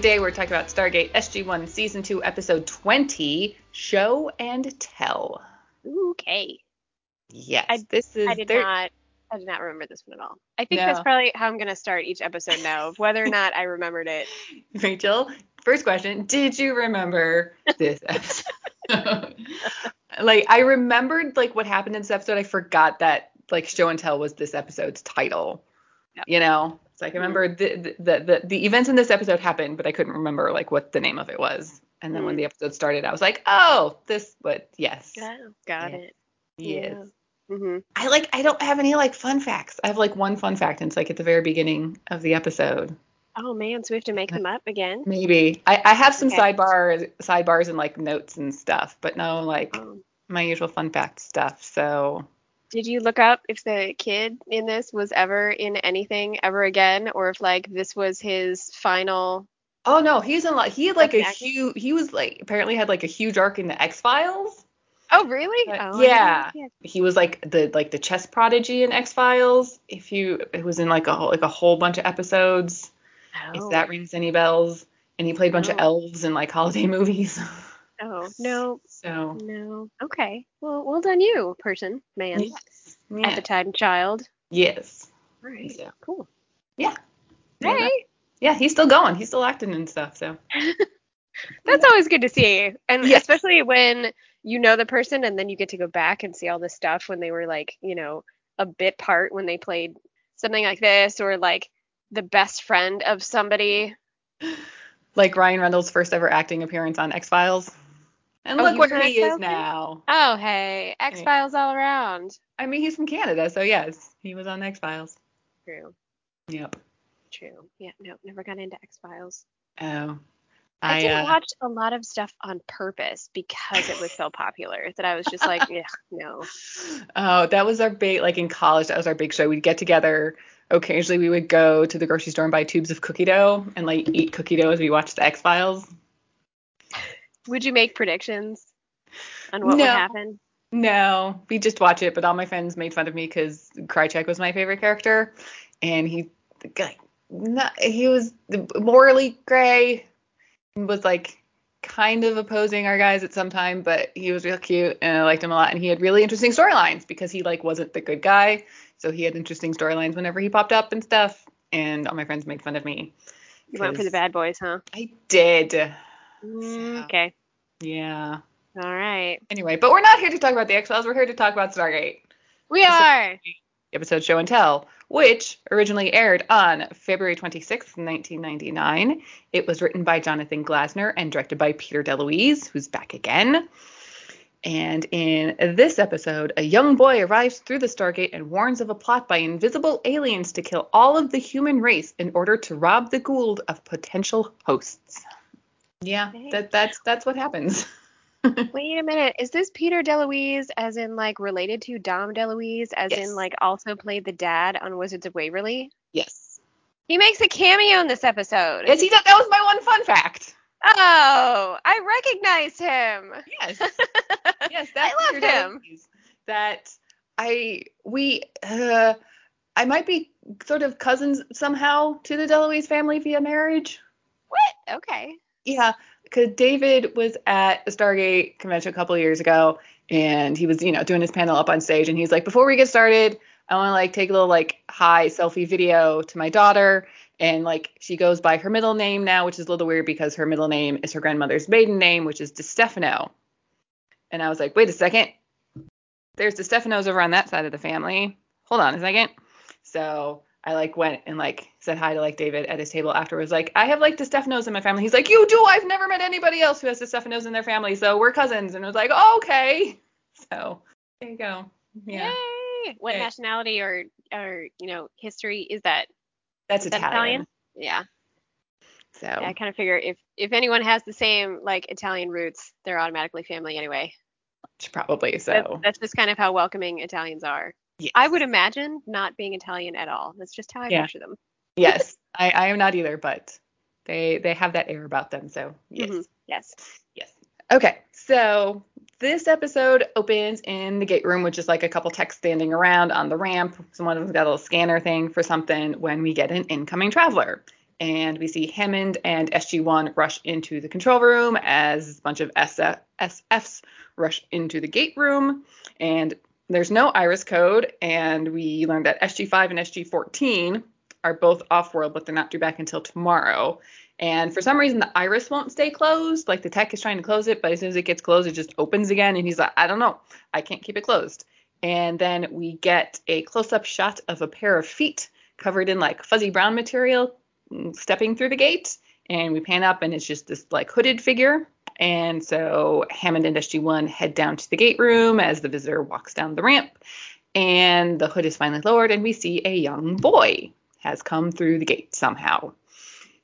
today we're talking about Stargate SG1 Season 2, Episode 20 Show and Tell. Okay. Yes, I- this is I did thir- not I did not remember this one at all. I think No. that's probably how I'm gonna start each episode now, whether or not I remembered it. Rachel, first question Did you remember this episode? like, I remembered like what happened in this episode. I forgot that like Show and Tell was this episode's title. Yeah. You know? Like I remember the, the, the, the events in this episode happened, but I couldn't remember like what the name of it was. And then when Mm. the episode started, I was like, oh, this, what, yes. Got Yeah. it. Yes. hmm I like I don't have any like fun facts. I have like one fun fact and it's like at the very beginning of the episode. Oh man, so we have to make them up again. Maybe. I, I have some Okay. sidebars sidebars and like notes and stuff, but no like Um, my usual fun fact stuff. So did you look up if the kid in this was ever in anything ever again, or if like this was his final? Oh no, he's in like he had like a huge he was like apparently had like a huge arc in the X Files. Oh really? Uh, oh, I yeah. He was like the like the chess prodigy in X Files. If you it was in like a whole like a whole bunch of episodes. Oh. If that rings any bells. And he played a bunch of elves in like holiday movies. Oh no, So no. Okay. Well, well done, you person, man, yes. Yeah. time, child. Yes. All right. So, Cool. yeah. Hey, Yeah, he's still going. He's still acting and stuff. So that's always good to see, and Yes. especially when you know the person, and then you get to go back and see all this stuff when they were like, you know, a bit part when they played something like this, or like the best friend of somebody. like Ryan Reynolds' first ever acting appearance on X Files. And Oh, look he where he is X-Files now. Oh, hey, X Files all around. I mean, he's from Canada, so yes, he was on X Files. True. Yep. True. Yeah. No, never got into X Files. Oh. I, I, didn't uh, watch a lot of stuff on purpose because it was so popular that I was just like, yeah, no. Oh, that was our big like in college. That was our big show. We'd get together. Occasionally, we would go to the grocery store and buy tubes of cookie dough and like eat cookie dough as we watched the X Files. Would you make predictions on what would happen? No, we just watch it. But all my friends made fun of me because Krychek was my favorite character, and he, like, not, he was morally gray, and was like kind of opposing our guys at some time, but he was real cute and I liked him a lot. And he had really interesting storylines because he like wasn't the good guy, so he had interesting storylines whenever he popped up and stuff. And all my friends made fun of me. You went for the bad boys, huh? I did. Mm, okay. Yeah. All right. Anyway, but we're not here to talk about the X Files. We're here to talk about Stargate. We are. episode Show and Tell, which originally aired on February 26th, 1999. It was written by Jonathan Glassner and directed by Peter DeLuise, who's back again. And in this episode, a young boy arrives through the Stargate and warns of a plot by invisible aliens to kill all of the human race in order to rob the Goa'uld of potential hosts. Yeah, that that's that's what happens. Wait a minute. Is this Peter DeLuise, as in like related to Dom DeLuise, as Yes. in like also played the dad on Wizards of Waverly? yes. He makes a cameo in this episode. Yes, he does. That was my one fun fact. Oh, I recognize him. Yes. yes, that's I love him. DeLuise. That I we uh I might be sort of cousins somehow to the DeLuise family via marriage. What? Okay. Yeah, because David was at the Stargate convention a couple years ago, and he was, you know, doing his panel up on stage, and he's like, before we get started, I want to like take a little like hi selfie video to my daughter, and like she goes by her middle name now, which is a little weird because her middle name is her grandmother's maiden name, which is DeStefano. And I was like, wait a second, there's DeStefanos over on that side of the family. Hold on a second. So I like went and like said hi to like David at his table afterwards. Like I have like the DeStefanos in my family. He's like, you do. I've never met anybody else who has the DeStefanos in their family, so we're cousins. And I was like, oh, okay. So there you go. Yeah, Yay. What Yeah. nationality or or you know history is that? that's Is that Italian. Yeah. So Yeah, I kind of figure if if anyone has the same like Italian roots, they're automatically family anyway. probably so. That's, that's just kind of how welcoming Italians are. Yes. I would imagine not being Italian at all. That's just how I Yeah. picture them. yes, I, I am not either, but they they have that air about them. So yes. Mhm. Yes. Yes. Okay. So this episode opens in the gate room which is like a couple techs standing around on the ramp. Someone them's got a little scanner thing for something when we get an incoming traveler. And we see Hammond and SG1 rush into the control room as a bunch of SF, SFs rush into the gate room. And there's no iris code. And we learned that SG5 and SG14 are both off world, but they're not due back until tomorrow. And for some reason, the iris won't stay closed. Like the tech is trying to close it, but as soon as it gets closed, it just opens again. And he's like, I don't know. I can't keep it closed. And then we get a close up shot of a pair of feet covered in like fuzzy brown material mm, stepping through the gate. And we pan up, and it's just this like hooded figure. And so Hammond and SG1 head down to the gate room as the visitor walks down the ramp. And the hood is finally lowered, and we see a young boy has come through the gate somehow.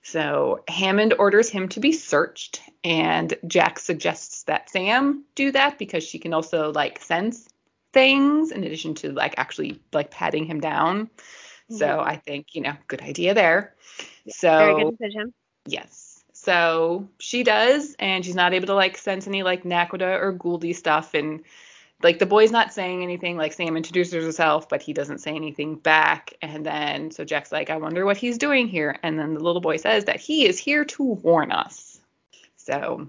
So Hammond orders him to be searched, and Jack suggests that Sam do that because she can also like sense things in addition to like actually like patting him down. Mm-hmm. So I think you know, good idea there. Yeah, so very good decision. Yes. So she does, and she's not able to like sense any like Naquadah or Gouldy stuff, and like the boy's not saying anything like sam introduces herself but he doesn't say anything back and then so jack's like i wonder what he's doing here and then the little boy says that he is here to warn us. So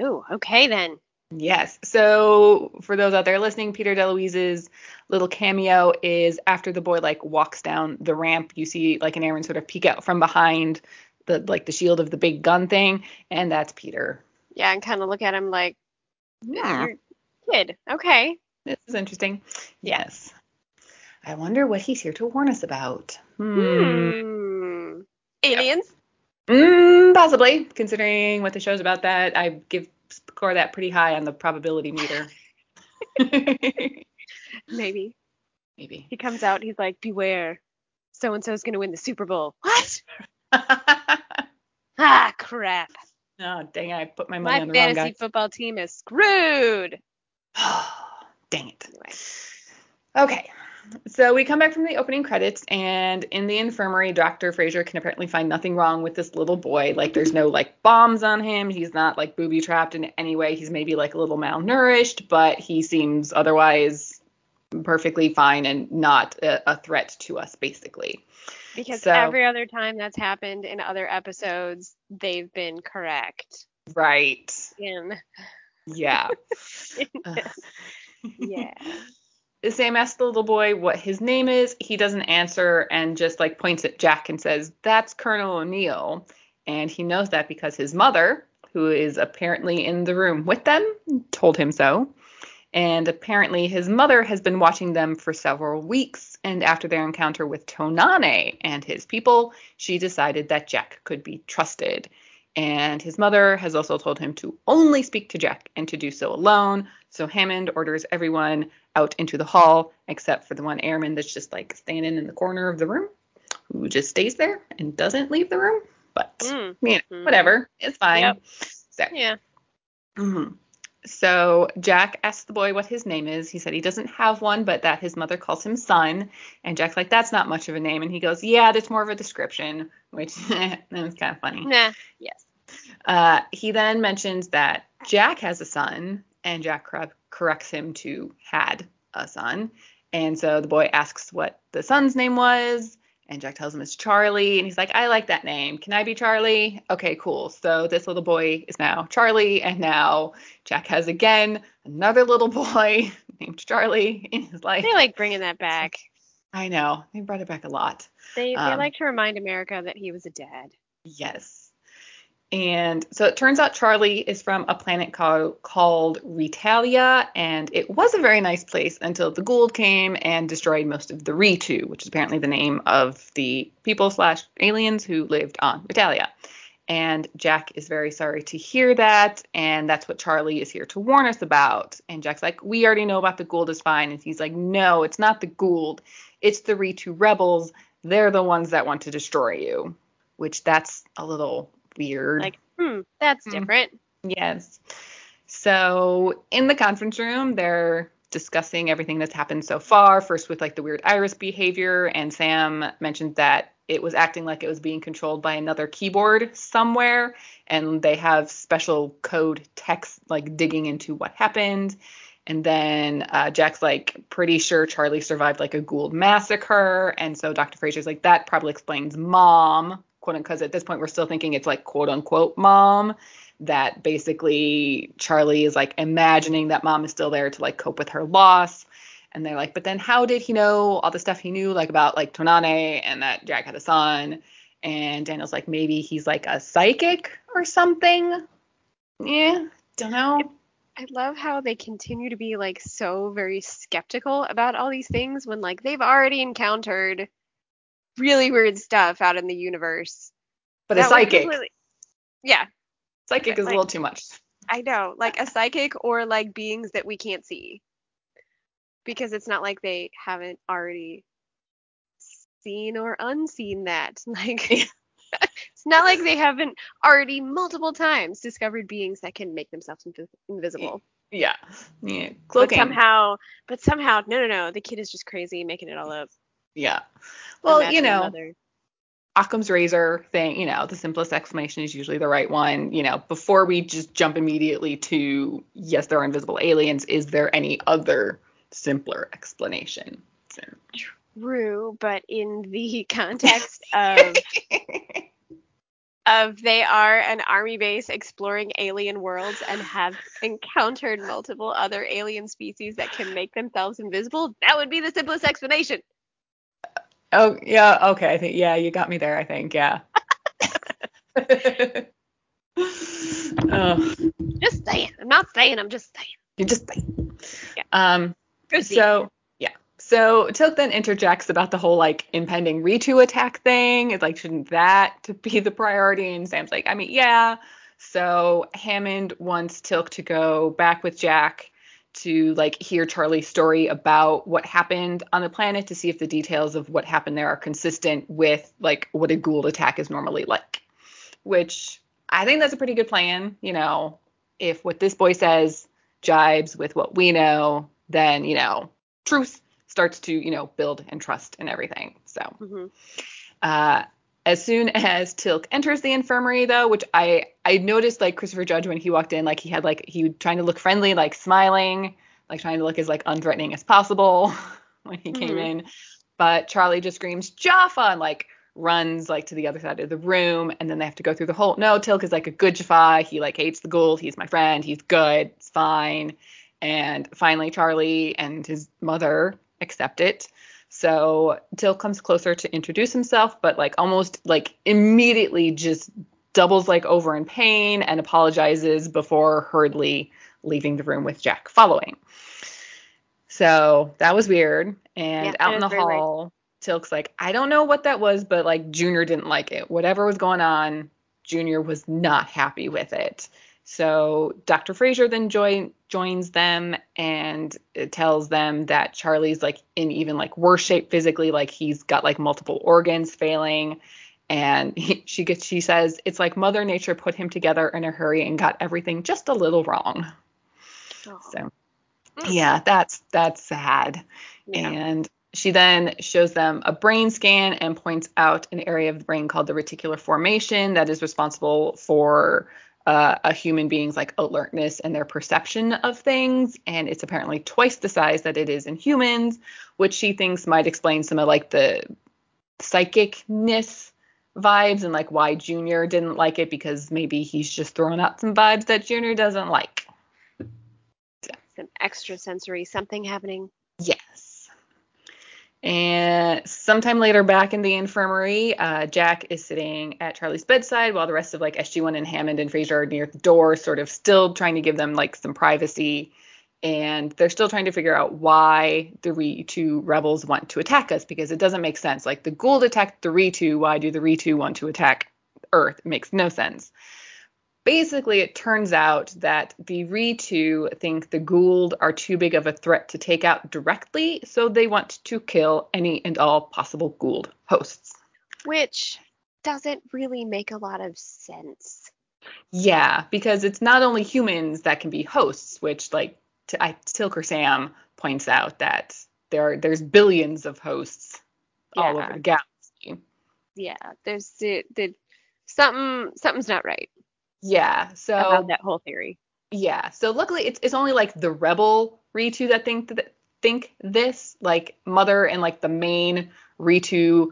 oh okay then. Yes so for those out there listening peter deluise's little cameo is after the boy like walks down the ramp you see like an Aaron sort of peek out from behind the like the shield of the big gun thing and that's peter yeah and kind of look at him like yeah Kid. Okay. This is interesting. Yes. I wonder what he's here to warn us about. Hmm. hmm. Aliens? Mm, possibly, considering what the show's about. That I give score that pretty high on the probability meter. Maybe. Maybe. He comes out. He's like, "Beware, so and so's gonna win the Super Bowl." What? ah, crap. Oh, dang! it. I put my money my on the wrong guy. My fantasy football team is screwed. Dang it. Anyway. Okay. So we come back from the opening credits, and in the infirmary, Dr. Fraiser can apparently find nothing wrong with this little boy. Like, there's no like bombs on him. He's not like booby trapped in any way. He's maybe like a little malnourished, but he seems otherwise perfectly fine and not a, a threat to us, basically. Because so, every other time that's happened in other episodes, they've been correct. Right. In yeah. yeah. Sam asks the little boy what his name is. He doesn't answer and just like points at Jack and says, That's Colonel O'Neill. And he knows that because his mother, who is apparently in the room with them, told him so. And apparently his mother has been watching them for several weeks. And after their encounter with Tonane and his people, she decided that Jack could be trusted. And his mother has also told him to only speak to Jack and to do so alone. So Hammond orders everyone out into the hall except for the one airman that's just like standing in the corner of the room who just stays there and doesn't leave the room. But mm. you know, mm-hmm. whatever, it's fine. Yep. So, yeah. Mm-hmm. So Jack asks the boy what his name is. He said he doesn't have one, but that his mother calls him son. And Jack's like, that's not much of a name. And he goes, yeah, that's more of a description, which is kind of funny. Nah, yes. Uh, he then mentions that Jack has a son, and Jack cor- corrects him to had a son. And so the boy asks what the son's name was, and Jack tells him it's Charlie, and he's like, I like that name. Can I be Charlie? Okay, cool. So this little boy is now Charlie, and now Jack has again another little boy named Charlie in his life. They like bringing that back. I know. They brought it back a lot. They, they um, like to remind America that he was a dad. Yes. And so it turns out Charlie is from a planet called, called Retalia, and it was a very nice place until the Goa'uld came and destroyed most of the Reetou, which is apparently the name of the people slash aliens who lived on Retalia. And Jack is very sorry to hear that, and that's what Charlie is here to warn us about. And Jack's like, we already know about the Goa'uld is fine, and he's like, no, it's not the Goa'uld, it's the Reetou rebels. They're the ones that want to destroy you, which that's a little weird. Like, hmm, that's hmm. different. Yes. So in the conference room, they're discussing everything that's happened so far. First with like the weird iris behavior, and Sam mentioned that it was acting like it was being controlled by another keyboard somewhere, and they have special code text like digging into what happened. And then uh, Jack's like pretty sure Charlie survived like a Goa'uld massacre, and so Dr. Fraiser's like that probably explains mom, quote unquote. Because at this point we're still thinking it's like quote unquote mom, that basically Charlie is like imagining that mom is still there to like cope with her loss. And they're like, but then how did he know all the stuff he knew like about like Tonane and that Jack had a son? And Daniel's like, maybe he's like a psychic or something. Yeah, don't know. I love how they continue to be like so very skeptical about all these things when like they've already encountered really weird stuff out in the universe. But a psychic. Yeah, Psychic is like, a little too much. I know, like a psychic or like beings that we can't see. Because it's not like they haven't already seen or unseen that. Like it's not like they haven't already multiple times discovered beings that can make themselves inv- invisible. Yeah. Yeah. Cloaking. But somehow, but somehow, no, no, no. The kid is just crazy, making it all up. Yeah. Well, you know, mother. Occam's razor thing, you know, the simplest explanation is usually the right one. You know, before we just jump immediately to yes, there are invisible aliens, is there any other simpler explanation? So. True, but in the context of of they are an army base exploring alien worlds and have encountered multiple other alien species that can make themselves invisible, that would be the simplest explanation. Oh yeah, okay. I think yeah, you got me there. I think yeah. oh. Just saying. I'm not saying. I'm just saying. You're just saying. Yeah. Um. So yeah. So Teal'c then interjects about the whole like impending Reetou attack thing. It's like shouldn't that to be the priority? And Sam's like, I mean, yeah. So Hammond wants Teal'c to go back with Jack to like hear Charlie's story about what happened on the planet to see if the details of what happened there are consistent with like what a Goa'uld attack is normally like. Which I think that's a pretty good plan. You know, if what this boy says jibes with what we know, then you know, truth starts to you know build and trust and everything. So. Mm-hmm. Uh, as soon as Teal'c enters the infirmary, though, which I I noticed like Christopher Judge when he walked in, like he had like he was trying to look friendly, like smiling, like trying to look as like unthreatening as possible when he came mm-hmm. in. But Charlie just screams Jaffa and like runs like to the other side of the room, and then they have to go through the whole. No, Teal'c is like a good Jaffa. He like hates the Goa'uld. He's my friend. He's good. It's fine. And finally, Charlie and his mother accept it. So Teal'c comes closer to introduce himself, but like almost like immediately just doubles like over in pain and apologizes before hurriedly leaving the room with Jack following. So that was weird. And yeah, out in the hall, Teal'c's like, I don't know what that was, but like Junior didn't like it. Whatever was going on, Junior was not happy with it. So Dr. Fraiser then join, joins them and tells them that Charlie's like in even like worse shape physically, like he's got like multiple organs failing. And he, she gets, she says it's like Mother Nature put him together in a hurry and got everything just a little wrong. Oh. So mm. yeah, that's that's sad. Yeah. And she then shows them a brain scan and points out an area of the brain called the reticular formation that is responsible for uh, a human being's like alertness and their perception of things and it's apparently twice the size that it is in humans which she thinks might explain some of like the psychicness vibes and like why junior didn't like it because maybe he's just throwing out some vibes that junior doesn't like. Some extra sensory something happening. Yes and sometime later, back in the infirmary, uh, Jack is sitting at Charlie's bedside while the rest of like SG1 and Hammond and Fraiser are near the door, sort of still trying to give them like some privacy. And they're still trying to figure out why the Reetou rebels want to attack us because it doesn't make sense. Like the Goa'uld attacked the Reetou, why do the Reetou want to attack Earth? It makes no sense basically it turns out that the Reetou think the Goa'uld are too big of a threat to take out directly, so they want to kill any and all possible Goa'uld hosts. Which doesn't really make a lot of sense. Yeah, because it's not only humans that can be hosts, which like T- I, Teal'c or Sam points out that there are, there's billions of hosts all over the galaxy. Yeah, there's the, the something something's not right Yeah. So about that whole theory. Yeah. So luckily, it's it's only like the rebel Reetou that think that think this. Like Mother and like the main Reetou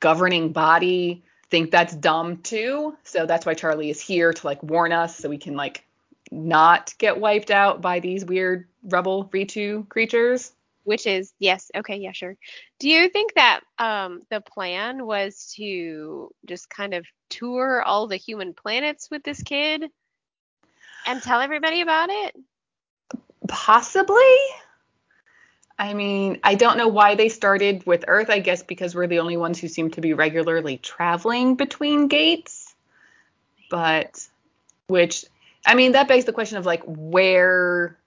governing body think that's dumb too. So that's why Charlie is here to like warn us so we can like not get wiped out by these weird rebel Reetou creatures. Which is yes, okay, yeah, sure. Do you think that um the plan was to just kind of tour all the human planets with this kid and tell everybody about it? Possibly. I mean, I don't know why they started with Earth. I guess because we're the only ones who seem to be regularly traveling between gates. But, which, I mean, that begs the question of like, where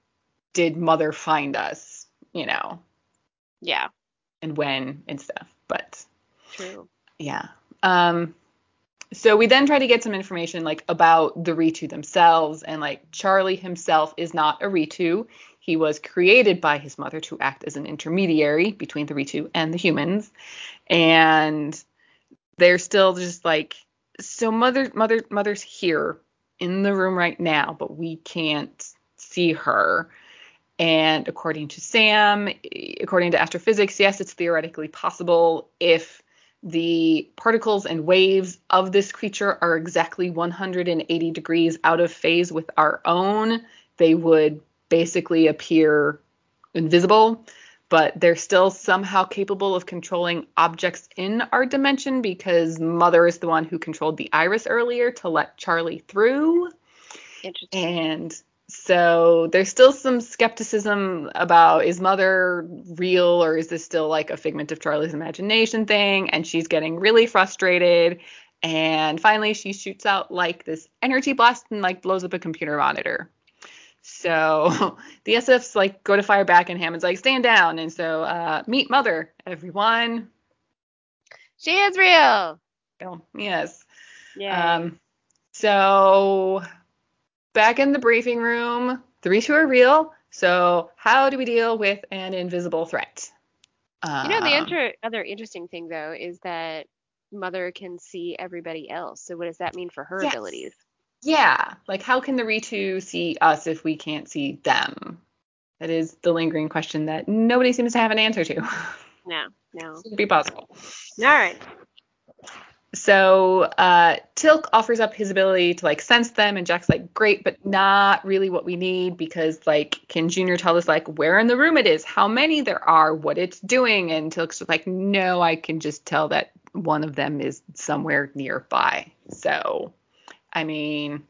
did Mother find us? You know, Yeah, and when and stuff. But true. yeah. Um, so we then try to get some information like about the Reetou themselves, and like Charlie himself is not a Reetou. He was created by his mother to act as an intermediary between the Reetou and the humans, and they're still just like so. Mother, mother, mother's here in the room right now, but we can't see her. And according to Sam, according to astrophysics, yes, it's theoretically possible if the particles and waves of this creature are exactly 180 degrees out of phase with our own, they would basically appear invisible. But they're still somehow capable of controlling objects in our dimension because Mother is the one who controlled the iris earlier to let Charlie through. Interesting. And so there's still some skepticism about is mother real or is this still like a figment of Charlie's imagination thing? And she's getting really frustrated. And finally, she shoots out like this energy blast and like blows up a computer monitor. So the SFs like go to fire back, and Hammond's like, stand down. And so uh, meet mother, everyone. She is real. Oh, yes. Yeah. Um, so back in the briefing room, the Reetou are real. So how do we deal with an invisible threat? you know, the Um, inter- other interesting thing though is that Mother can see everybody else. So what does that mean for her Yes. abilities? Yeah, like how can the Reetou see us if we can't see them? That is the lingering question that nobody seems to have an answer to. No, no. Should be possible. All right. So uh, Teal'c offers up his ability to like sense them, and Jack's like, great, but not really what we need because like, can Junior tell us like where in the room it is, how many there are, what it's doing? And Teal'c's like, no, I can just tell that one of them is somewhere nearby. So, I mean,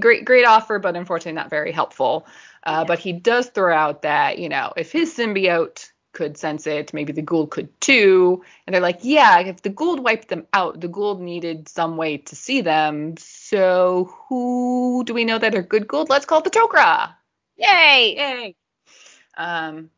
great, great offer, but unfortunately not very helpful. Uh, Yeah. But he does throw out that you know if his symbiote could sense it, maybe the Goa'uld could too. And they're like, yeah, if the Goa'uld wiped them out, the Goa'uld needed some way to see them. So who do we know that are good Goa'uld? Let's call the Tok'ra. Yay! Yay. Um,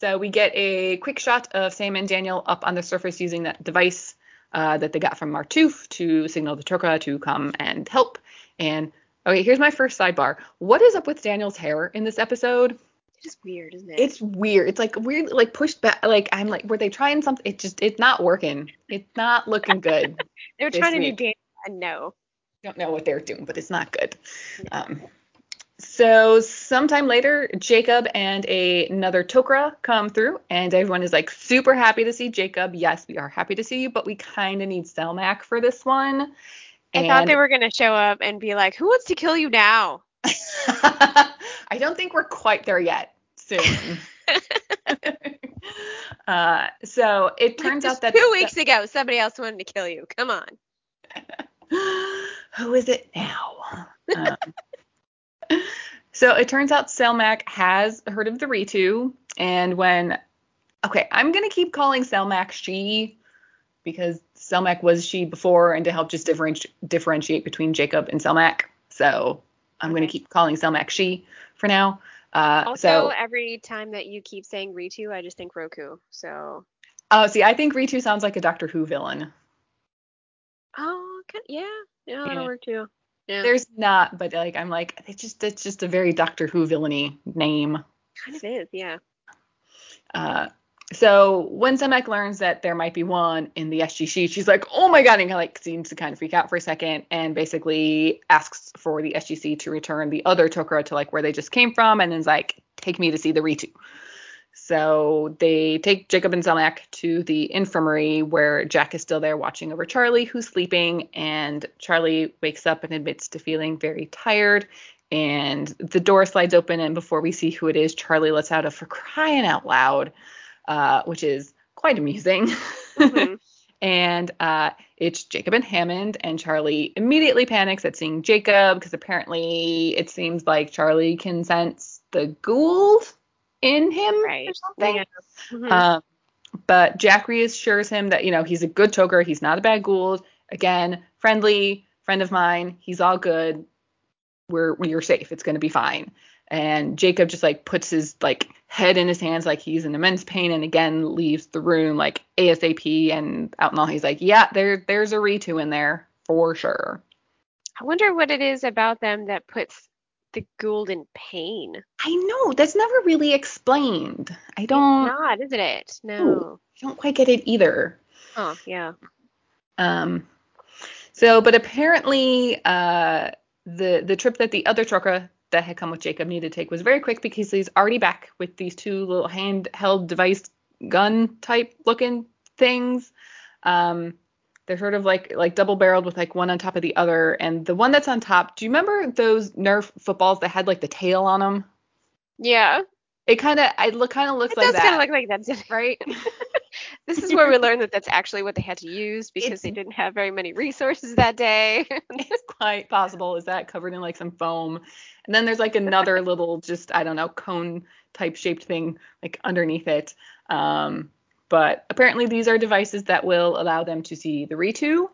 so we get a quick shot of Sam and Daniel up on the surface using that device uh, that they got from Martouf to signal the Tok'ra to come and help. And okay, here's my first sidebar. What is up with Daniel's hair in this episode? It's just weird, isn't it? It's weird. It's like weird, like pushed back. Like I'm like, were they trying something? It just, it's not working. It's not looking good. they were this trying to do week. dance. and no. don't know what they're doing, but it's not good. Um, so sometime later, Jacob and a, another Tok'ra come through, and everyone is like super happy to see Jacob. Yes, we are happy to see you, but we kind of need Selmak for this one. I thought they were gonna show up and be like, "Who wants to kill you now?" I don't think we're quite there yet. Soon. uh, so it turns out that two weeks ago, somebody else wanted to kill you. Come on. Who is it now? Um, so it turns out Selmak has heard of the Reetou, and when okay, I'm gonna keep calling Selmak she because Selmak was she before, and to help just differenti- differentiate between Jacob and Selmak. So I'm gonna keep calling Selmak she for now. Uh, Also, so every time that you keep saying Reetou, I just think Roku. So, oh, see, I think Reetou sounds like a Doctor Who villain. oh, yeah, yeah, that'll Yeah. work too. Yeah. There's not, but like I'm like it's just it's just a very Doctor Who villainy name. kind of is, yeah. Uh, so when Selmak learns that there might be one in the SGC, she's like, "Oh my god!" and like seems to kind of freak out for a second, and basically asks for the SGC to return the other Tok'ra to like where they just came from, and is like, "Take me to see the Reetou." So they take Jacob and Selmak to the infirmary where Jack is still there watching over Charlie, who's sleeping, and Charlie wakes up and admits to feeling very tired. And the door slides open, and before we see who it is, Charlie lets out a for crying out loud uh, which is quite amusing. Mhm. and uh, it's Jacob and Hammond, and Charlie immediately panics at seeing Jacob because apparently it seems like Charlie can sense the Goa'uld in him or Right. something. Yeah. Mhm. Um, but Jack reassures him that you know he's a good Tok'ra, he's not a bad Goa'uld. Again, friendly friend of mine. He's all good. We're we're safe. It's gonna be fine. And Jacob just like puts his like head in his hands like he's in immense pain and again leaves the room like ASAP and out and all he's like, Yeah, there there's a Reetou in there for sure. I wonder what it is about them that puts the Goa'uld in pain. I know, that's never really explained. I don't It's not, isn't it? No. I don't quite get it either. Oh, yeah. Um, so, but apparently, uh, the the trip that the other Tok'ra that had come with Jacob needed to take was very quick because he's already back with these two little handheld device gun type looking things. Um, they're sort of like like double barreled with like one on top of the other, and the one that's on top. Do you remember those Nerf footballs that had like the tail on them? Yeah. It kind of it look kind of looks It like does that, kind of look like that's right? This is where we learn that that's actually what they had to use because It's- they didn't have very many resources that day. it's quite possible is that covered in like some foam and then there's like another little just i don't know cone type shaped thing like underneath it um, but apparently these are devices that will allow them to see the reetou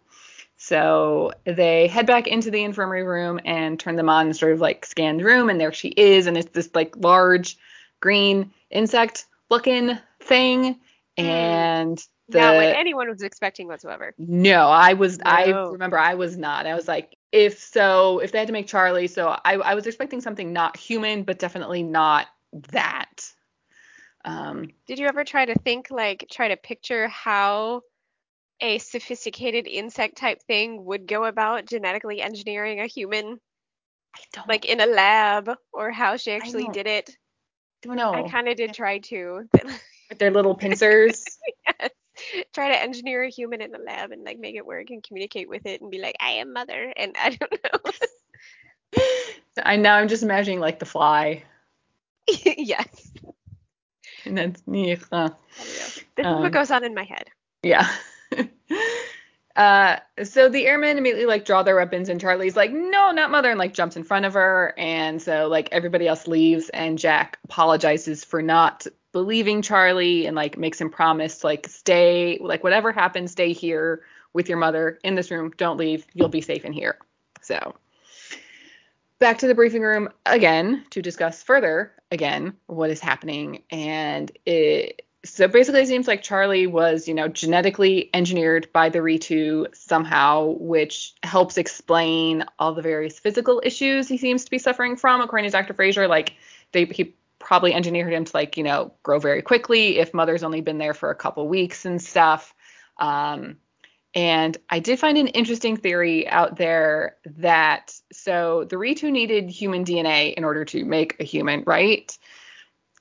so they head back into the infirmary room and turn them on and sort of like scan the room and there she is and it's this like large green insect looking thing. And the Not what anyone was expecting whatsoever. no, I was. I remember I was not. I was like, if so, if they had to make Charlie, so I, I was expecting something not human, but definitely not that. Um, Did you ever try to think, like, try to picture how a sophisticated insect type thing would go about genetically engineering a human, I don't like in a lab, or how she actually did it? don't know. I kind of did try to. With their little pincers. yes. Try to engineer a human in the lab and like make it work and communicate with it and be like, I am mother, and I don't know. I now I'm just imagining like the fly, yes. and then uh, This is Um, what goes on in my head. yeah. Uh, so the airmen immediately like draw their weapons and Charlie's like, no, not mother, and like jumps in front of her. And so like everybody else leaves and Jack apologizes for not believing Charlie and like makes him promise like stay, like whatever happens, stay here with your mother in this room. Don't leave. You'll be safe in here. So back to the briefing room again to discuss further again what is happening and it so basically it seems like charlie was you know genetically engineered by the reetou somehow which helps explain all the various physical issues he seems to be suffering from according to dr fraiser like they he probably engineered him to like you know grow very quickly if mother's only been there for a couple weeks and stuff um and I did find an interesting theory out there that so the Reetou needed human DNA in order to make a human, right?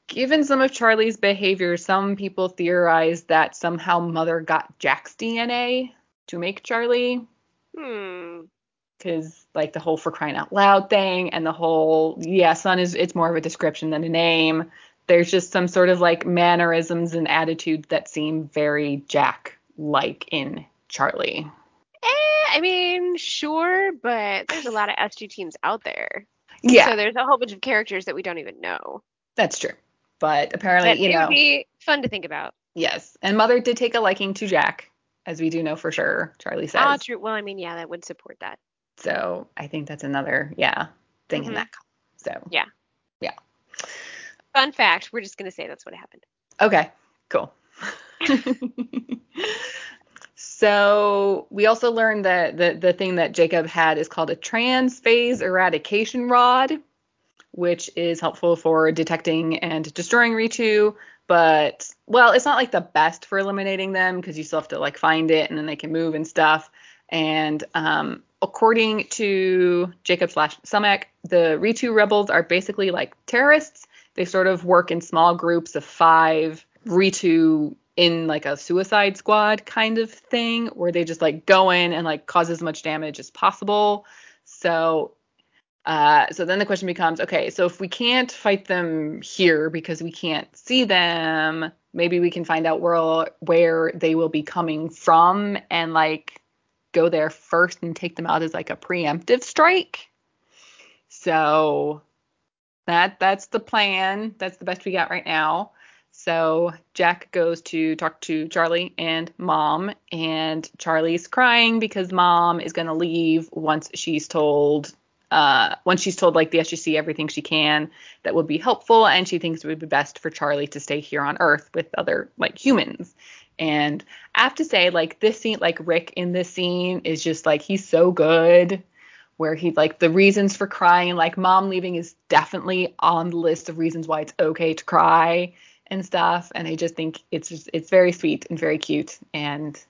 Given some of Charlie's behavior, some people theorize that somehow Mother got Jack's DNA to make Charlie. Hmm. Because like the whole for crying out loud thing and the whole yeah, son is it's more of a description than a name. There's just some sort of like mannerisms and attitude that seem very Jack like in Charlie. Eh, I mean, sure, but there's a lot of SG teams out there. Yeah, So there's a whole bunch of characters that we don't even know. that's true. But apparently, But you it know, would be fun to think about. yes. And Mother did take a liking to Jack, as we do know for sure. Charlie says. Ah, true. Well, I mean, yeah, that would support that. So I think that's another yeah thing in Mhm. that. column. So Yeah. Yeah. Fun fact. We're just gonna say that's what happened. okay, cool. So we also learned that the, the thing that Jacob had is called a transphase eradication rod, which is helpful for detecting and destroying Reetou. But well, it's not like the best for eliminating them because you still have to like find it and then they can move and stuff. And um, according to Jacob slash Selmak, the Reetou rebels are basically like terrorists. They sort of work in small groups of five Reetou in like a suicide squad kind of thing where they just like go in and like cause as much damage as possible. So uh, so then the question becomes, okay, so if we can't fight them here because we can't see them, maybe we can find out where where they will be coming from and like go there first and take them out as like a preemptive strike. So that that's the plan. That's the best we got right now. So Jack goes to talk to Charlie and mom, and Charlie's crying because mom is going to leave once she's told uh, once she's told like the SGC everything she can that would be helpful, and she thinks it would be best for Charlie to stay here on Earth with other like humans. And I have to say, like this scene, like Rick in this scene is just like he's so good. Where he like the reasons for crying, like mom leaving is definitely on the list of reasons why it's okay to cry and stuff. And I just think it's just it's very sweet and very cute, and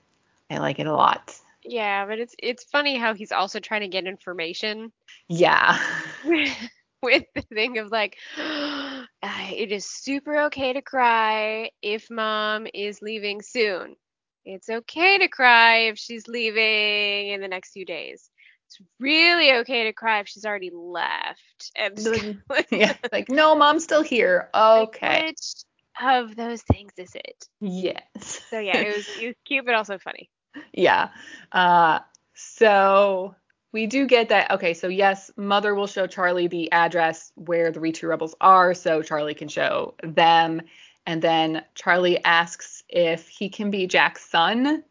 I like it a lot. Yeah, but it's it's funny how he's also trying to get information. Yeah. With the thing of like, it is super okay to cry if mom is leaving soon. It's okay to cry if she's leaving in the next few days. It's really okay to cry if she's already left. And yeah, like no, mom's still here. Okay. Like, which of those things is it? Yes. So yeah, it was it was cute but also funny. Yeah. Uh, so we do get that. Okay, so yes, Mother will show Charlie the address where the Reetou rebels are, so Charlie can show them. And then Charlie asks if he can be Jack's son.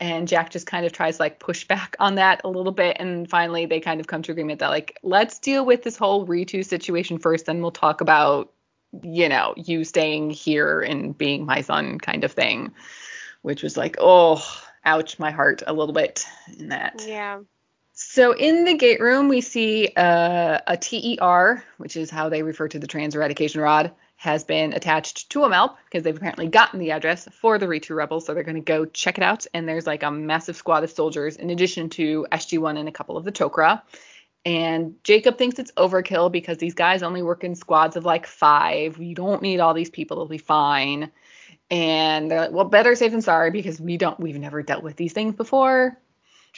And Jack just kind of tries like push back on that a little bit. And finally, they kind of come to agreement that like, let's deal with this whole Reetou situation first, then we'll talk about, you know, you staying here and being my son kind of thing. Which was like, oh, ouch, my heart a little bit in that. Yeah. So in the gate room, we see uh, a TER, which is how they refer to the trans eradication rod, has been attached to a MALP because they've apparently gotten the address for the Reetou rebels. So they're going to go check it out. And there's like a massive squad of soldiers in addition to SG1 and a couple of the Tok'ra. And Jacob thinks it's overkill because these guys only work in squads of like five. You don't need all these people. It'll be fine. And they're like, well, better safe than sorry because we don't, we've never dealt with these things before.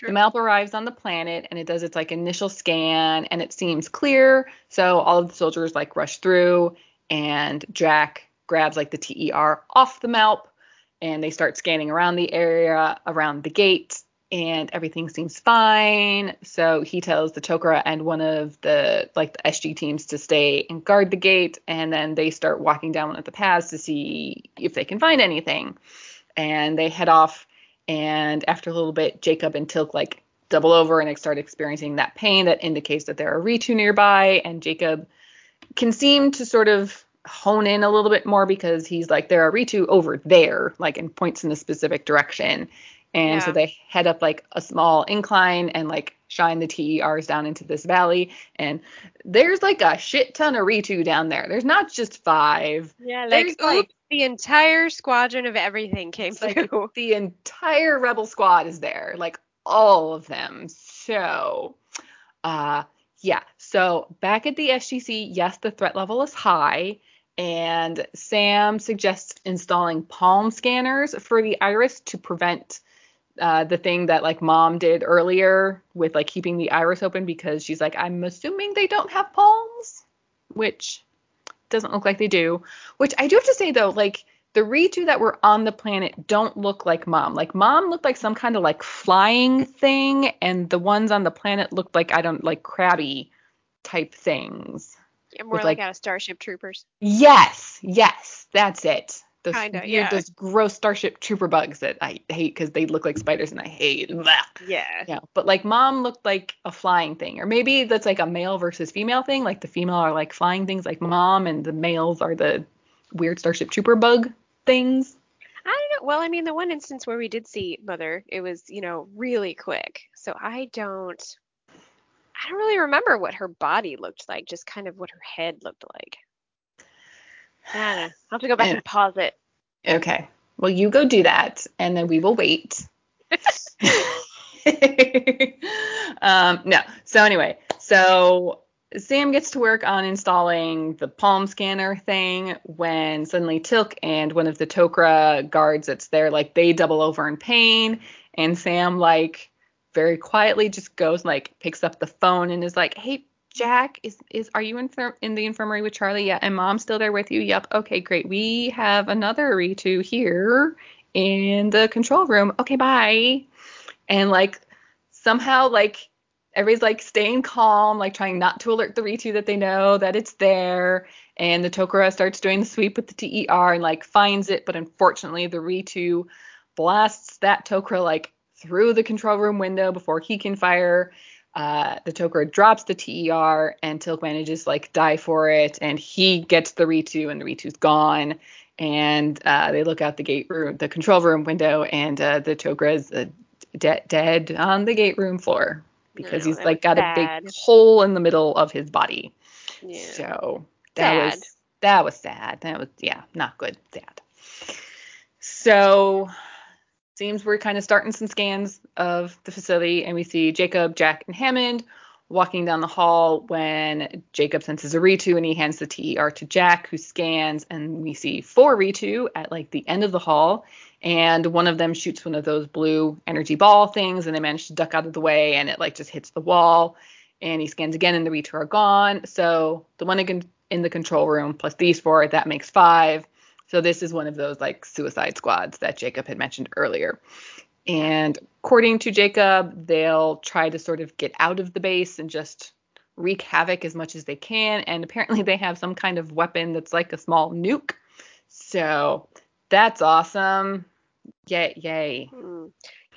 True. The MALP arrives on the planet and it does its like initial scan and it seems clear. So all of the soldiers like rush through and Jack grabs like the TER off the MALP and they start scanning around the area around the gate and everything seems fine. So he tells the Tok'ra and one of the like the SG teams to stay and guard the gate, and then they start walking down one of the paths to see if they can find anything. And they head off, and after a little bit, Jacob and Teal'c like double over and start experiencing that pain that indicates that there are Reetou nearby, and Jacob can seem to sort of hone in a little bit more because he's like there are Reetou over there, like and points in a specific direction. And yeah. so they head up like a small incline and like shine the TERs down into this valley. And there's like a shit ton of Reetou down there. There's not just five. Yeah, like, like the entire squadron of everything came through. Like the entire rebel squad is there, like all of them. So, uh, yeah. So back at the SGC, yes, the threat level is high. And Sam suggests installing palm scanners for the iris to prevent uh, the thing that like mom did earlier with like keeping the iris open because she's like, I'm assuming they don't have palms, which doesn't look like they do. Which I do have to say though, like the Reetou that were on the planet don't look like mom. Like mom looked like some kind of like flying thing, and the ones on the planet looked like I don't like crabby type things. Yeah, more like, like out of Starship Troopers. Yes, yes, that's it. Those Kinda, weird, yeah. those gross Starship Trooper bugs that I hate because they look like spiders and I hate. Blah. Yeah. Yeah. But like mom looked like a flying thing, or maybe that's like a male versus female thing. Like the female are like flying things like mom, and the males are the weird Starship Trooper bug things. I don't know. well, I mean, the one instance where we did see Mother, it was, you know, really quick. So I don't, I don't really remember what her body looked like, just kind of what her head looked like. I don't know. I'll have to go back and pause it. Okay. Well, you go do that, and then we will wait. um, no. So anyway, so Sam gets to work on installing the palm scanner thing when suddenly Teal'c and one of the Tok'ra guards that's there, like they double over in pain, and Sam like very quietly just goes like picks up the phone and is like, "Hey, Jack, is is are you in in the infirmary with Charlie? Yeah, and Mom's still there with you. Yep. Okay, great. We have another Reetou here in the control room. Okay, bye." And like somehow like everybody's like staying calm, like trying not to alert the Reetou that they know that it's there. And the Tok'ra starts doing the sweep with the TER and like finds it, but unfortunately the Reetou blasts that Tok'ra like through the control room window before he can fire. Uh, the Tok'ra drops the TER and Teal'c manages like die for it, and he gets the Reetou, and the Reetou's gone. And uh, they look out the gate room, the control room window, and uh, the Tok'ra's uh, de- dead on the gate room floor because No, he's like got sad. a big hole in the middle of his body. Yeah. So that Sad. was that was sad. That was yeah, not good. Sad. So seems we're kind of starting some scans of the facility, and we see Jacob, Jack, and Hammond walking down the hall when Jacob senses a Reetou and he hands the TER to Jack, who scans, and we see four Reetou at like the end of the hall, and one of them shoots one of those blue energy ball things, and they manage to duck out of the way, and it like just hits the wall, and he scans again, and the Reetou are gone. So the one in the control room plus these four, that makes five. So this is one of those like suicide squads that Jacob had mentioned earlier. And according to Jacob, they'll try to sort of get out of the base and just wreak havoc as much as they can. And apparently they have some kind of weapon that's like a small nuke. So that's awesome. Yay, yay. Hmm.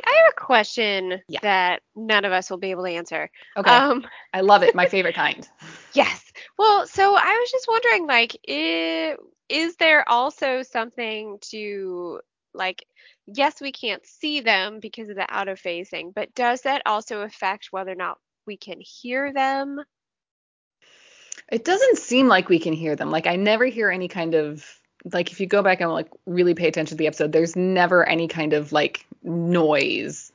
I have a question Yeah. that none of us will be able to answer. Okay. Um, I love it. My favorite kind. yes. Well, so I was just wondering, like, i- is there also something to, like, yes, we can't see them because of the out of but does that also affect whether or not we can hear them? It doesn't seem like we can hear them. Like I never hear any kind of like if you go back and like really pay attention to the episode, there's never any kind of like noise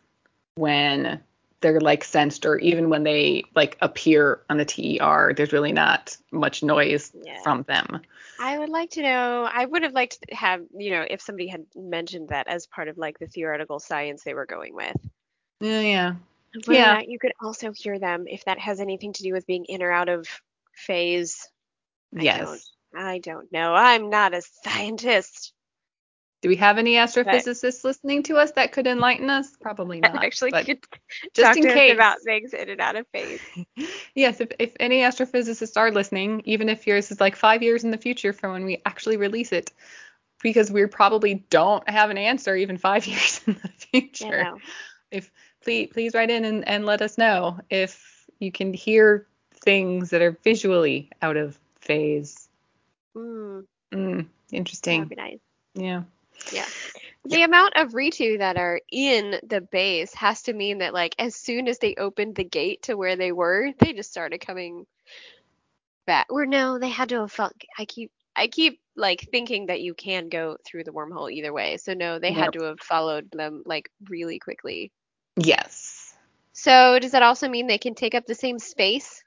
when they're like sensed or even when they like appear on the TER. There's really not much noise Yeah. from them. I would like to know. I would have liked to have, you know, if somebody had mentioned that as part of like the theoretical science they were going with. Oh, yeah, yeah. Yeah. you could also hear them if that has anything to do with being in or out of phase. I Yes. don't. I don't know. I'm not a scientist. Do we have any astrophysicists listening to us that could enlighten us? Probably not. Actually, could just talk in case. about things in and out of phase. yes, if, if any astrophysicists are listening, even if yours is like five years in the future from when we actually release it, because we probably don't have an answer even five years in the future. know. If please please write in and, and let us know if you can hear things that are visually out of phase. Mm, Mm, interesting. nice. Yeah. Yeah. The amount of Reetou that are in the base has to mean that like as soon as they opened the gate to where they were, they just started coming back. Or no, they had to have felt I keep I keep like thinking that you can go through the wormhole either way. So no, they Nope. had to have followed them like really quickly. Yes. So does that also mean they can take up the same space?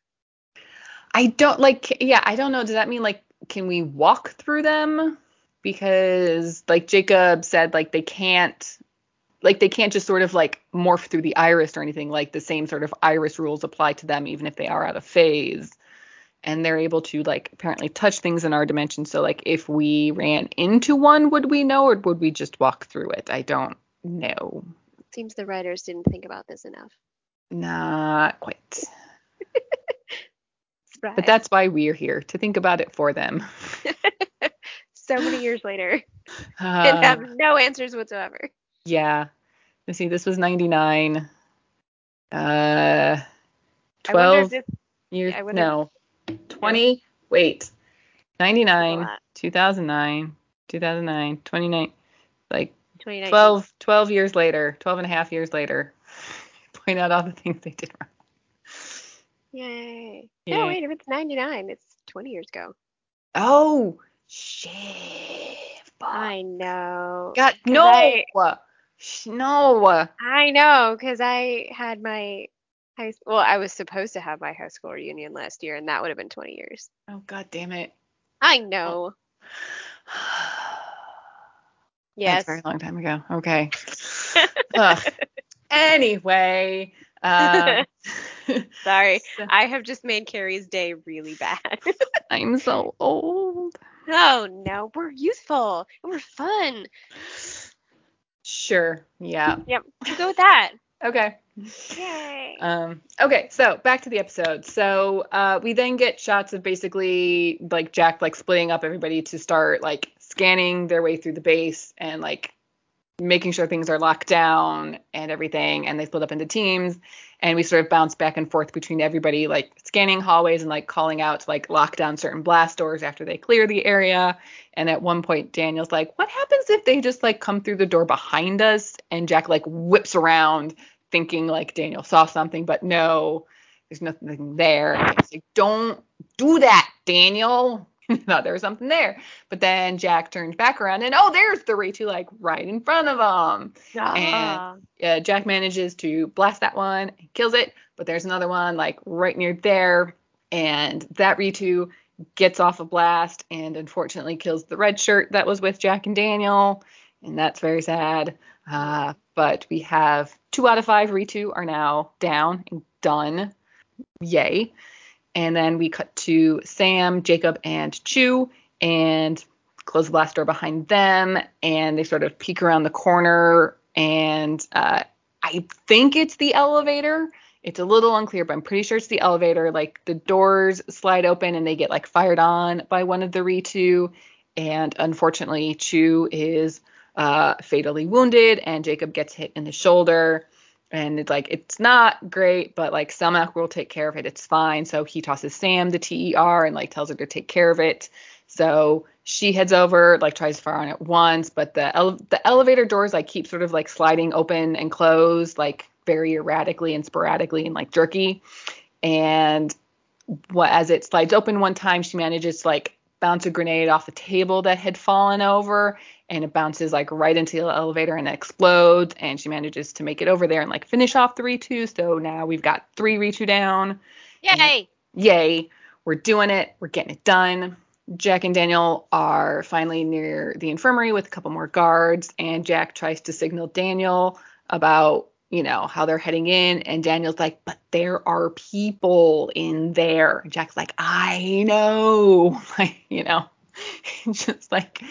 I don't like yeah, I don't know. Does that mean like can we walk through them? Because like Jacob said, like they can't like they can't just sort of like morph through the iris or anything. Like the same sort of iris rules apply to them even if they are out of phase. And they're able to like apparently touch things in our dimension. So like if we ran into one, would we know or would we just walk through it? I don't know. Seems the writers didn't think about this enough. Not quite. But that's why we're here to think about it for them. so many years later Uh, and have no answers whatsoever. Yeah. Let's see, this was 99. Uh, I 12 if years. I No. 20. Wait. 99, 2009, 2009, 29, Like 2019. 12, 12 years later, 12 and a half years later, point out all the things they did wrong. Yay. Yeah. No, wait, if it's 99, it's 20 years ago. Oh, shit. Fuck. I know. God, no. I- no. I know, because I had my high well, I was supposed to have my high school reunion last year, and that would have been 20 years. Oh, god damn it. I know. Yes. That's a very long time ago. Okay. Anyway, um, Sorry. so- I have just made Carrie's day really bad. I'm so old. Oh no, we're youthful and we're fun. Sure. Yeah. Yep, we'll go with that. Okay. Yay. Um, okay, so back to the episode. So uh, we then get shots of basically like Jack like splitting up everybody to start like scanning their way through the base and like making sure things are locked down and everything. And they split up into teams, and we sort of bounce back and forth between everybody like scanning hallways and like calling out to like lock down certain blast doors after they clear the area. And at one point, Daniel's like, "What happens if they just like come through the door behind us?" And Jack like whips around thinking like Daniel saw something, but no, there's nothing there. Like, don't do that, Daniel. Thought there was something there. But then Jack turns back around and oh, there's the Reetou like right in front of him. Ah. Uh, Jack manages to blast that one and kills it, but there's another one like right near there. And that Reetou gets off a blast and unfortunately kills the red shirt that was with Jack and Daniel. And that's very sad. Uh, but we have two out of five Ritu are now down and done. Yay. And then we cut to Sam, Jacob, and Chu and close the blast door behind them. And they sort of peek around the corner. And uh, I think it's the elevator. It's a little unclear, but I'm pretty sure it's the elevator. Like the doors slide open and they get like fired on by one of the Reetou. And unfortunately, Chu is uh, fatally wounded, and Jacob gets hit in the shoulder. And it's like it's not great, but like Selmak will take care of it. It's fine. So he tosses Sam the TER and like tells her to take care of it. So she heads over, like tries to fire on it once, but the ele- the elevator doors like keep sort of like sliding open and close like very erratically and sporadically and like jerky. And what as it slides open one time, she manages to like bounce a grenade off a table that had fallen over and it bounces like right into the elevator and explodes and she manages to make it over there and like finish off the Reetou. So now we've got three Reetou down. Yay. Yay. We're doing it. We're getting it done. Jack and Daniel are finally near the infirmary with a couple more guards and Jack tries to signal Daniel about you know how they're heading in and Daniel's like but there are people in there. And Jack's like I know. Like you know just like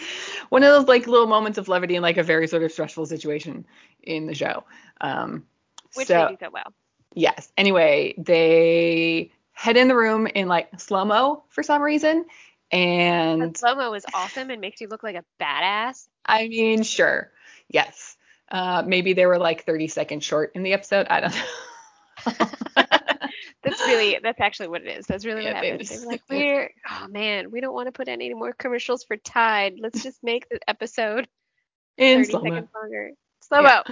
one of those like little moments of levity in like a very sort of stressful situation in the show. Um Which so they do so well. yes. Anyway they head in the room in like slow mo for some reason and That slow-mo is awesome and makes you look like a badass. I mean sure. Yes uh maybe they were like 30 seconds short in the episode I don't know That's really that's actually what it is. That's really Yeah, what happened. They were like, we're oh man, we don't want to put any more commercials for Tide. Let's just make the episode in 30 slow-mo. seconds longer. Slow mo.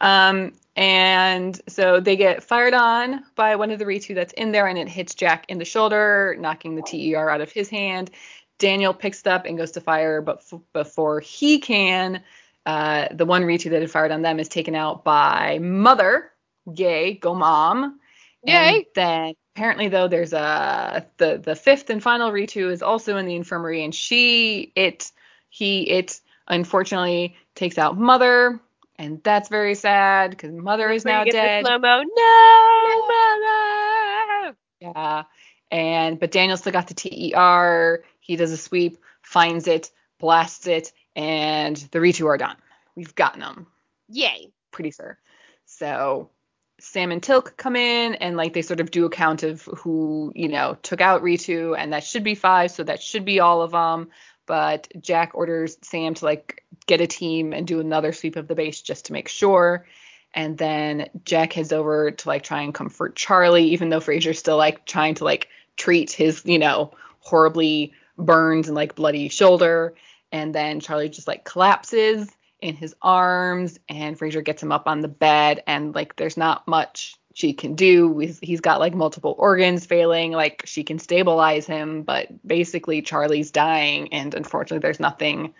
Um, and so they get fired on by one of the Reetou that's in there, and it hits Jack in the shoulder, knocking the TER out of his hand. Daniel picks it up and goes to fire, but f- before he can, uh, the one Reetou that had fired on them is taken out by Mother. Yay, go mom. And Yay. then apparently though, there's a the the fifth and final Reetou is also in the infirmary, and she it he it unfortunately takes out Mother, and that's very sad because Mother is now dead. Slow mo. No, mother. Yeah. And but Daniel still got the TER. He does a sweep, finds it, blasts it, and the Reetou are done. We've gotten them, Yay. pretty sure. So Sam and Teal'c come in and like they sort of do a count of who you know took out Reetou, and that should be five, so that should be all of them. But Jack orders Sam to like get a team and do another sweep of the base just to make sure. And then Jack heads over to like try and comfort Charlie, even though Fraiser's still like trying to like treat his, you know, horribly burned and like bloody shoulder. And then Charlie just like collapses in his arms and Fraiser gets him up on the bed and like there's not much she can do. He's, got like multiple organs failing. Like she can stabilize him, but basically Charlie's dying, and unfortunately, there's nothing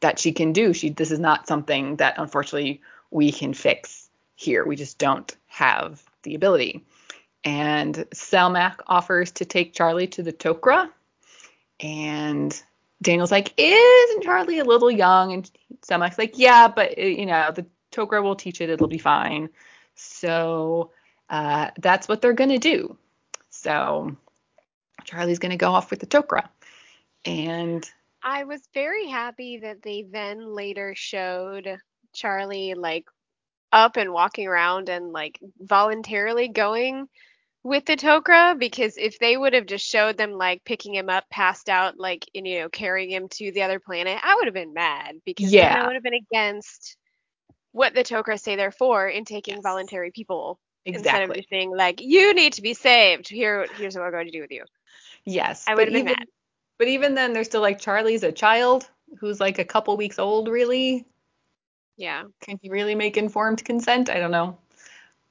that she can do. She this is not something that unfortunately we can fix here. We just don't have the ability. And Selmak offers to take Charlie to the Tok'ra, and Daniel's like, "Isn't Charlie a little young?" And Selmak's like, "Yeah, but you know the Tok'ra will teach it. It'll be fine." So uh, that's what they're to do. So Charlie's to go off with the Tok'ra. And I was very happy that they then later showed Charlie like up and walking around and like voluntarily going with the Tok'ra because if they would have just showed them like picking him up passed out like and, you know carrying him to the other planet I would have been mad because yeah. then I would have been against what the Tok'ra say they're for in taking yes. voluntary people Exactly. Instead of just being like, you need to be saved. Here, here's what we're going to do with you. Yes. I would have been mad. But even then, they're still like, Charlie's a child who's like a couple weeks old, really. Yeah. Can he really make informed consent? I don't know.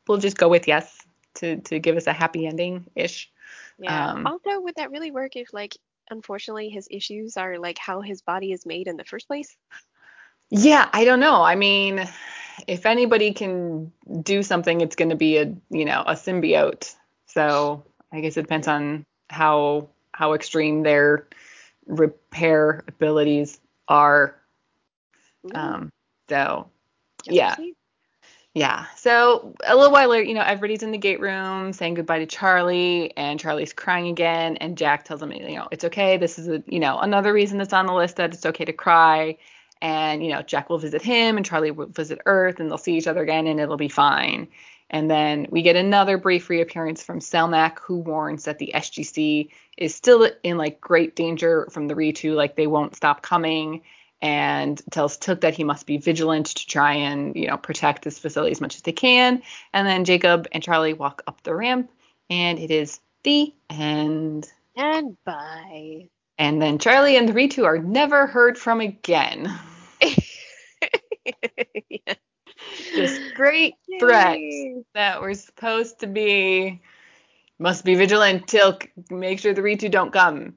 We'll just go with yes to to give us a happy ending ish. Yeah. Um, also, would that really work if like unfortunately his issues are like how his body is made in the first place? Yeah, I don't know. I mean, if anybody can do something, it's going to be a you know a symbiote. So I guess it depends on how how extreme their repair abilities are. Um, so yeah. Yeah. So a little while later, you know, everybody's in the gate room saying goodbye to Charlie, and Charlie's crying again. And Jack tells him, you know, it's okay. This is a, you know, another reason that's on the list that it's okay to cry and you know Jack will visit him and Charlie will visit Earth and they'll see each other again and it'll be fine. And then we get another brief reappearance from Selmak, who warns that the SGC is still in like great danger from the Reetou, like they won't stop coming and tells Teal'c that he must be vigilant to try and, you know, protect this facility as much as they can. And then Jacob and Charlie walk up the ramp and it is the end. And bye. And then Charlie and the Reetou are never heard from again. yeah. Just great Yay. threats that were supposed to be must be vigilant till make sure the Reetou don't come.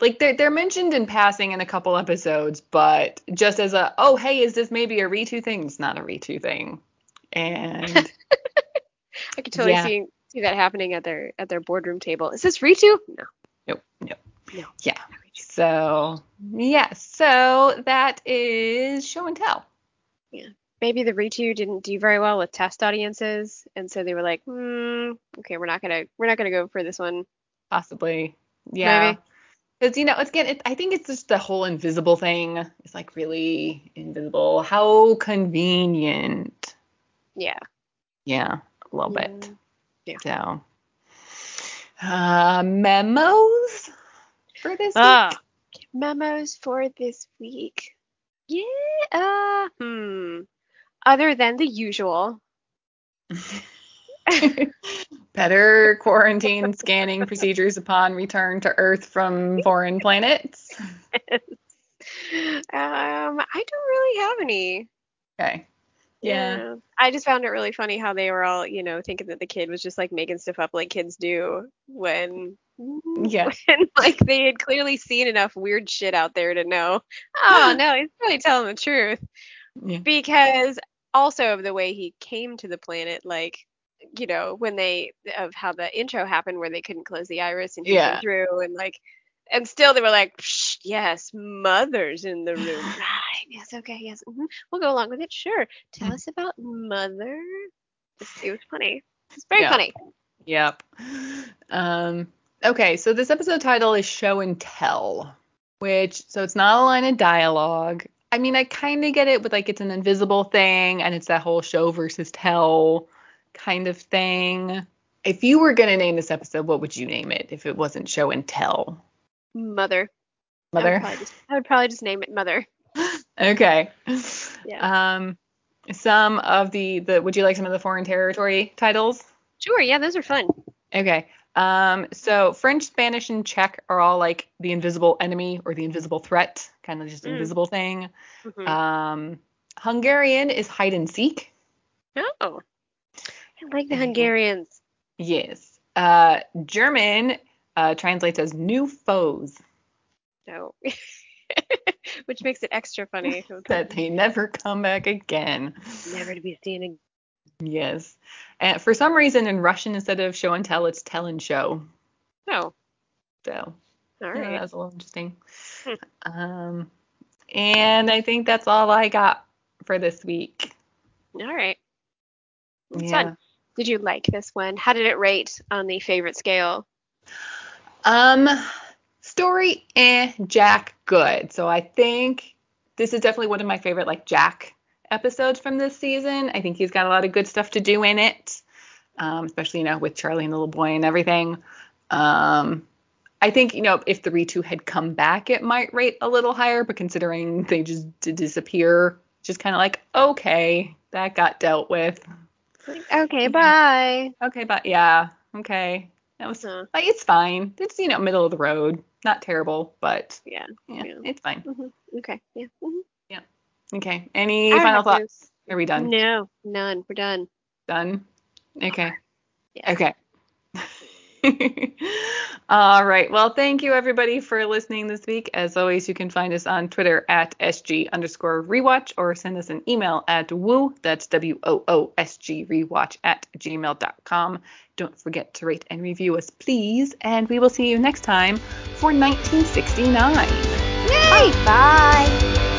Like they're they're mentioned in passing in a couple episodes, but just as a oh hey is this maybe a Reetou thing? It's not a Reetou thing. And I could totally yeah. see see that happening at their at their boardroom table. Is this Reetou? No. Nope. Nope. No. Yeah. So yeah, so that is show and tell. Yeah. Maybe the Reetou didn't do very well with test audiences, and so they were like, hmm, okay, we're not gonna we're not gonna go for this one. Possibly. Yeah. Because you know, it's again, it, I think it's just the whole invisible thing. It's like really invisible. How convenient. Yeah. Yeah, a little yeah. bit. Yeah. So, uh, memos for this uh, week memos for this week. Yeah. Uh, hmm. Other than the usual. Better quarantine scanning procedures upon return to Earth from foreign planets. um, I don't really have any. Okay. Yeah. yeah. I just found it really funny how they were all, you know, thinking that the kid was just like making stuff up like kids do when yeah. And like they had clearly seen enough weird shit out there to know, oh no, he's really telling the truth. Yeah. Because also of the way he came to the planet, like, you know, when they of how the intro happened where they couldn't close the iris and yeah. came through and like and still they were like, yes, mother's in the room. right. Yes, okay, yes. Mm-hmm. We'll go along with it. Sure. Tell us about mother. It was funny. It's very funny. Yep. Um Okay, so this episode title is Show and Tell, which so it's not a line of dialogue. I mean, I kind of get it with like it's an invisible thing and it's that whole show versus tell kind of thing. If you were going to name this episode, what would you name it if it wasn't show and tell? Mother. Mother? I would, just, I would probably just name it Mother. okay. Yeah. Um some of the the would you like some of the foreign territory titles? Sure, yeah, those are fun. Okay. Um, so French, Spanish, and Czech are all like the invisible enemy or the invisible threat, kind of just mm. invisible thing. Mm-hmm. Um, Hungarian is hide and seek. Oh. Like the Hungarians. Yes. Uh, German uh, translates as new foes. No. Which makes it extra funny. that they never come back again. Never to be seen again. Yes. And for some reason in Russian instead of show and tell, it's tell and show. Oh. So All yeah, that was a little interesting. Hmm. Um, and I think that's all I got for this week. All right. It's Yeah. fun. Did you like this one? How did it rate on the favorite scale? Um, story, eh, Jack, good. So I think this is definitely one of my favorite like Jack episodes from this season. I think he's got a lot of good stuff to do in it, um, especially you know with Charlie and the little boy and everything. Um, I think you know if the Reetou had come back, it might rate a little higher, but considering they just did disappear, just kind of like okay, that got dealt with. Okay, bye. Okay, but yeah, okay, that was Huh. like it's fine. It's you know middle of the road, not terrible, but Yeah. yeah, Yeah. it's fine. hmm Okay. Yeah. hmm Okay. Any I final thoughts? Are we done? No, none. We're done. Done. Okay. Yeah. Okay. All right. Well, thank you everybody for listening this week. As always, you can find us on Twitter at SG underscore rewatch or send us an email at woo, that's W O O S G rewatch at gmail.com. Don't forget to rate and review us, please. And we will see you next time for 1969. Bye. Bye.